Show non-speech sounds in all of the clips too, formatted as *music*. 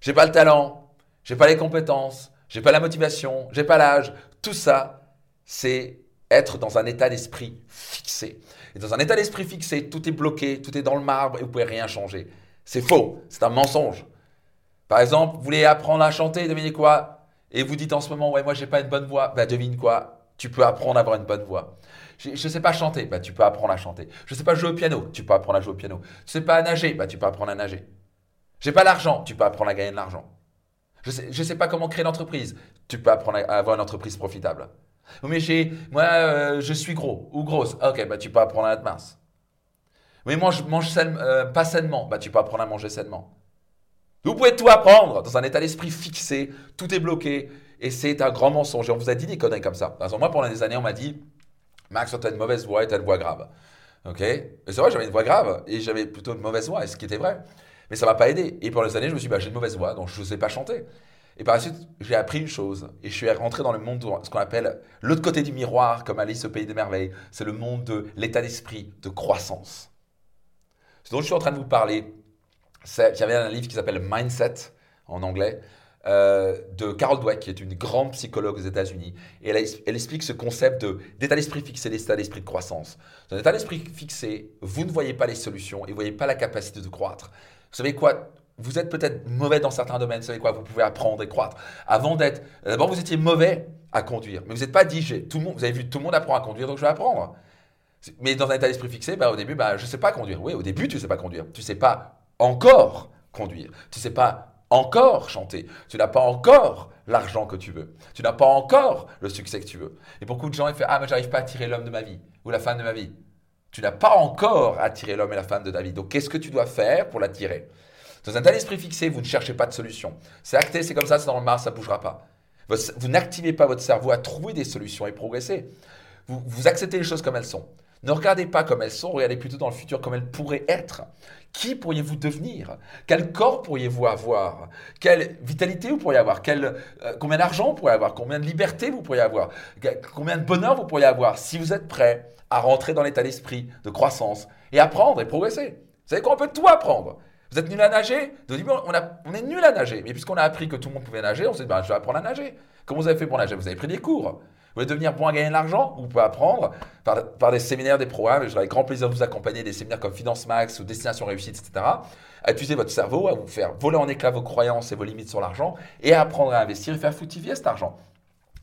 j'ai pas le talent, j'ai pas les compétences, j'ai pas la motivation, j'ai pas l'âge. Tout ça, c'est être dans un état d'esprit fixé. Et dans un état d'esprit fixé, tout est bloqué, tout est dans le marbre et vous pouvez rien changer. C'est faux, c'est un mensonge. Par exemple, vous voulez apprendre à chanter, devinez quoi? Et vous dites en ce moment, ouais, moi j'ai pas une bonne voix. Bah devine quoi? Tu peux apprendre à avoir une bonne voix. Je ne sais pas chanter, bah tu peux apprendre à chanter. Je ne sais pas jouer au piano, tu peux apprendre à jouer au piano. Je ne sais pas nager, bah tu peux apprendre à nager. J'ai pas l'argent, tu peux apprendre à gagner de l'argent. Je sais, je sais pas comment créer l'entreprise, tu peux apprendre à avoir une entreprise profitable. Mais j'ai, moi, euh, je suis gros ou grosse. Ok, bah tu peux apprendre à être mince. Mais mange, mange euh, pas sainement, bah tu peux apprendre à manger sainement. Vous pouvez tout apprendre dans un état d'esprit fixé, tout est bloqué, et c'est un grand mensonge. Et on vous a dit des conneries comme ça. Par exemple, moi, pendant des années, on m'a dit, Max, tu as une mauvaise voix et tu as une voix grave. Ok? Et c'est vrai, j'avais une voix grave et j'avais plutôt une mauvaise voix, ce qui était vrai. Mais ça m'a pas aidé. Et pendant des années, je me suis dit, bah, j'ai une mauvaise voix, donc je ne sais pas chanter. Et par la suite, j'ai appris une chose et je suis rentré dans le monde, ce qu'on appelle l'autre côté du miroir, comme Alice au pays des merveilles. C'est le monde de l'état d'esprit, de croissance. Ce dont je suis en train de vous parler, c'est, j'avais un livre qui s'appelle Mindset en anglais. Euh, de Carol Dweck, qui est une grande psychologue aux États-Unis. Et elle, explique ce concept de, d'état d'esprit fixé, d'état d'esprit de croissance. Dans l'état d'esprit fixé, vous ne voyez pas les solutions et vous ne voyez pas la capacité de croître. Vous savez quoi? Vous êtes peut-être mauvais dans certains domaines, vous savez quoi? Vous pouvez apprendre et croître. Avant d'être. D'abord, vous étiez mauvais à conduire, mais vous n'êtes pas dit, tout le monde, vous avez vu, tout le monde apprend à conduire, donc je vais apprendre. Mais dans un état d'esprit fixé, bah, au début, bah, je ne sais pas conduire. Oui, au début, tu ne sais pas conduire. Tu ne sais pas encore conduire. Tu ne sais pas encore chanter. Tu n'as pas encore l'argent que tu veux. Tu n'as pas encore le succès que tu veux. Et beaucoup de gens, ils font Ah, mais j'arrive pas à attirer l'homme de ma vie ou la femme de ma vie. Tu n'as pas encore attiré l'homme et la femme de ta vie. Donc, qu'est-ce que tu dois faire pour l'attirer? Dans un tel esprit fixé, vous ne cherchez pas de solution. C'est acté, c'est comme ça, c'est dans le mar, ça ne bougera pas. Vous n'activez pas votre cerveau à trouver des solutions et progresser. Vous acceptez les choses comme elles sont. Ne regardez pas comme elles sont, regardez plutôt dans le futur comme elles pourraient être. Qui pourriez-vous devenir? Quel corps pourriez-vous avoir? Quelle vitalité vous pourriez avoir? Euh, Combien d'argent vous pourriez avoir? Combien de liberté vous pourriez avoir? Combien de bonheur vous pourriez avoir si vous êtes prêt à rentrer dans l'état d'esprit de croissance et apprendre et progresser? Vous savez qu'on peut tout apprendre. Vous êtes nul à nager? On est nul à nager. Mais puisqu'on a appris que tout le monde pouvait nager, on s'est dit, ben, je vais apprendre à nager. Comment vous avez fait pour nager? Vous avez pris des cours. Vous voulez devenir bon à gagner de l'argent Vous pouvez apprendre par, des séminaires, des programmes. J'aurai grand plaisir de vous accompagner, des séminaires comme Finance Max ou Destination Réussite, etc. À utiliser votre cerveau, à vous faire voler en éclats vos croyances et vos limites sur l'argent et à apprendre à investir et faire fructifier cet argent.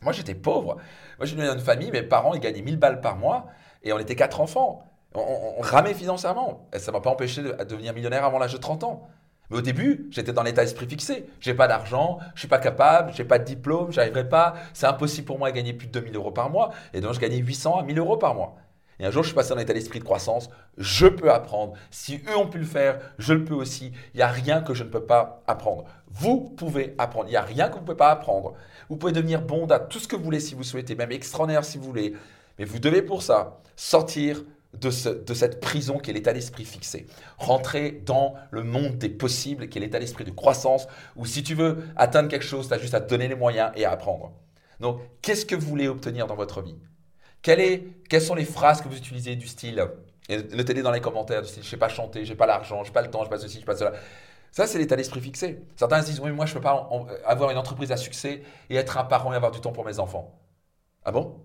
Moi, j'étais pauvre. Moi, je suis dans une famille, mes parents, ils gagnaient 1000 balles par mois et on était quatre enfants. On, on ramait financièrement. Et ça ne m'a pas empêché de devenir millionnaire avant l'âge de 30 ans. Mais au début, j'étais dans l'état d'esprit fixé. J'ai pas d'argent, je suis pas capable, j'ai pas de diplôme, j'arriverai pas. C'est impossible pour moi de gagner plus de 2000 euros par mois. Et donc, je gagnais 800 à 1000 euros par mois. Et un jour, je suis passé dans l'état d'esprit de croissance. Je peux apprendre. Si eux ont pu le faire, je le peux aussi. Il n'y a rien que je ne peux pas apprendre. Vous pouvez apprendre. Il n'y a rien que vous ne pouvez pas apprendre. Vous pouvez devenir bon à tout ce que vous voulez si vous souhaitez, même extraordinaire si vous voulez. Mais vous devez pour ça sortir de, cette prison qui est l'état d'esprit fixé. Rentrer dans le monde des possibles qui est l'état d'esprit de croissance où si tu veux atteindre quelque chose, tu as juste à te donner les moyens et à apprendre. Donc, qu'est-ce que vous voulez obtenir dans votre vie? Est, Quelles sont les phrases que vous utilisez du style Notez-les dans les commentaires du style je ne sais pas chanter, je n'ai pas l'argent, je n'ai pas le temps, je n'ai pas ceci, je n'ai pas cela. Ça, c'est l'état d'esprit fixé. Certains se disent oui, moi, je ne peux pas avoir une entreprise à succès et être un parent et avoir du temps pour mes enfants. Ah bon?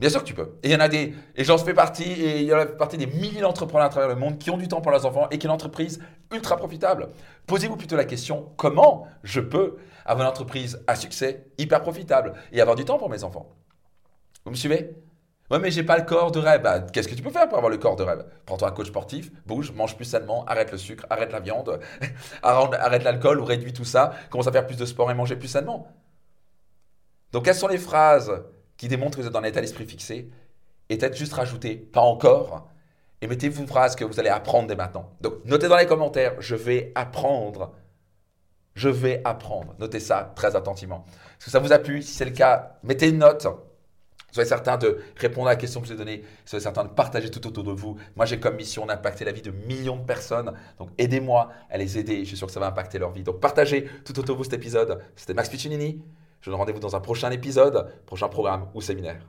Bien sûr que tu peux. Et il y en a des, et j'en fais partie, et il y en a partie des milliers d'entrepreneurs à travers le monde qui ont du temps pour leurs enfants et qui ont une entreprise ultra profitable. Posez-vous plutôt la question comment je peux avoir une entreprise à succès hyper profitable et avoir du temps pour mes enfants? Vous me suivez? Ouais, mais j'ai pas le corps de rêve. Bah, qu'est-ce que tu peux faire pour avoir le corps de rêve? Prends-toi un coach sportif, bouge, mange plus sainement, arrête le sucre, arrête la viande, *laughs* arrête l'alcool ou réduis tout ça, commence à faire plus de sport et manger plus sainement. Donc, quelles sont les phrases qui démontre que vous êtes dans un état d'esprit fixé, et peut-être juste rajouter pas encore, et mettez-vous une phrase que vous allez apprendre dès maintenant. Donc notez dans les commentaires, je vais apprendre. Je vais apprendre. Notez ça très attentivement. Est-ce que ça vous a plu Si c'est le cas, mettez une note. Soyez certain de répondre à la question que je vous ai donnée. Soyez certain de partager tout autour de vous. Moi, j'ai comme mission d'impacter la vie de millions de personnes. Donc, aidez-moi à les aider. Je suis sûr que ça va impacter leur vie. Donc, partagez tout autour de vous cet épisode. C'était Max Piccinini. Je vous donne rendez-vous dans un prochain épisode, prochain programme ou séminaire.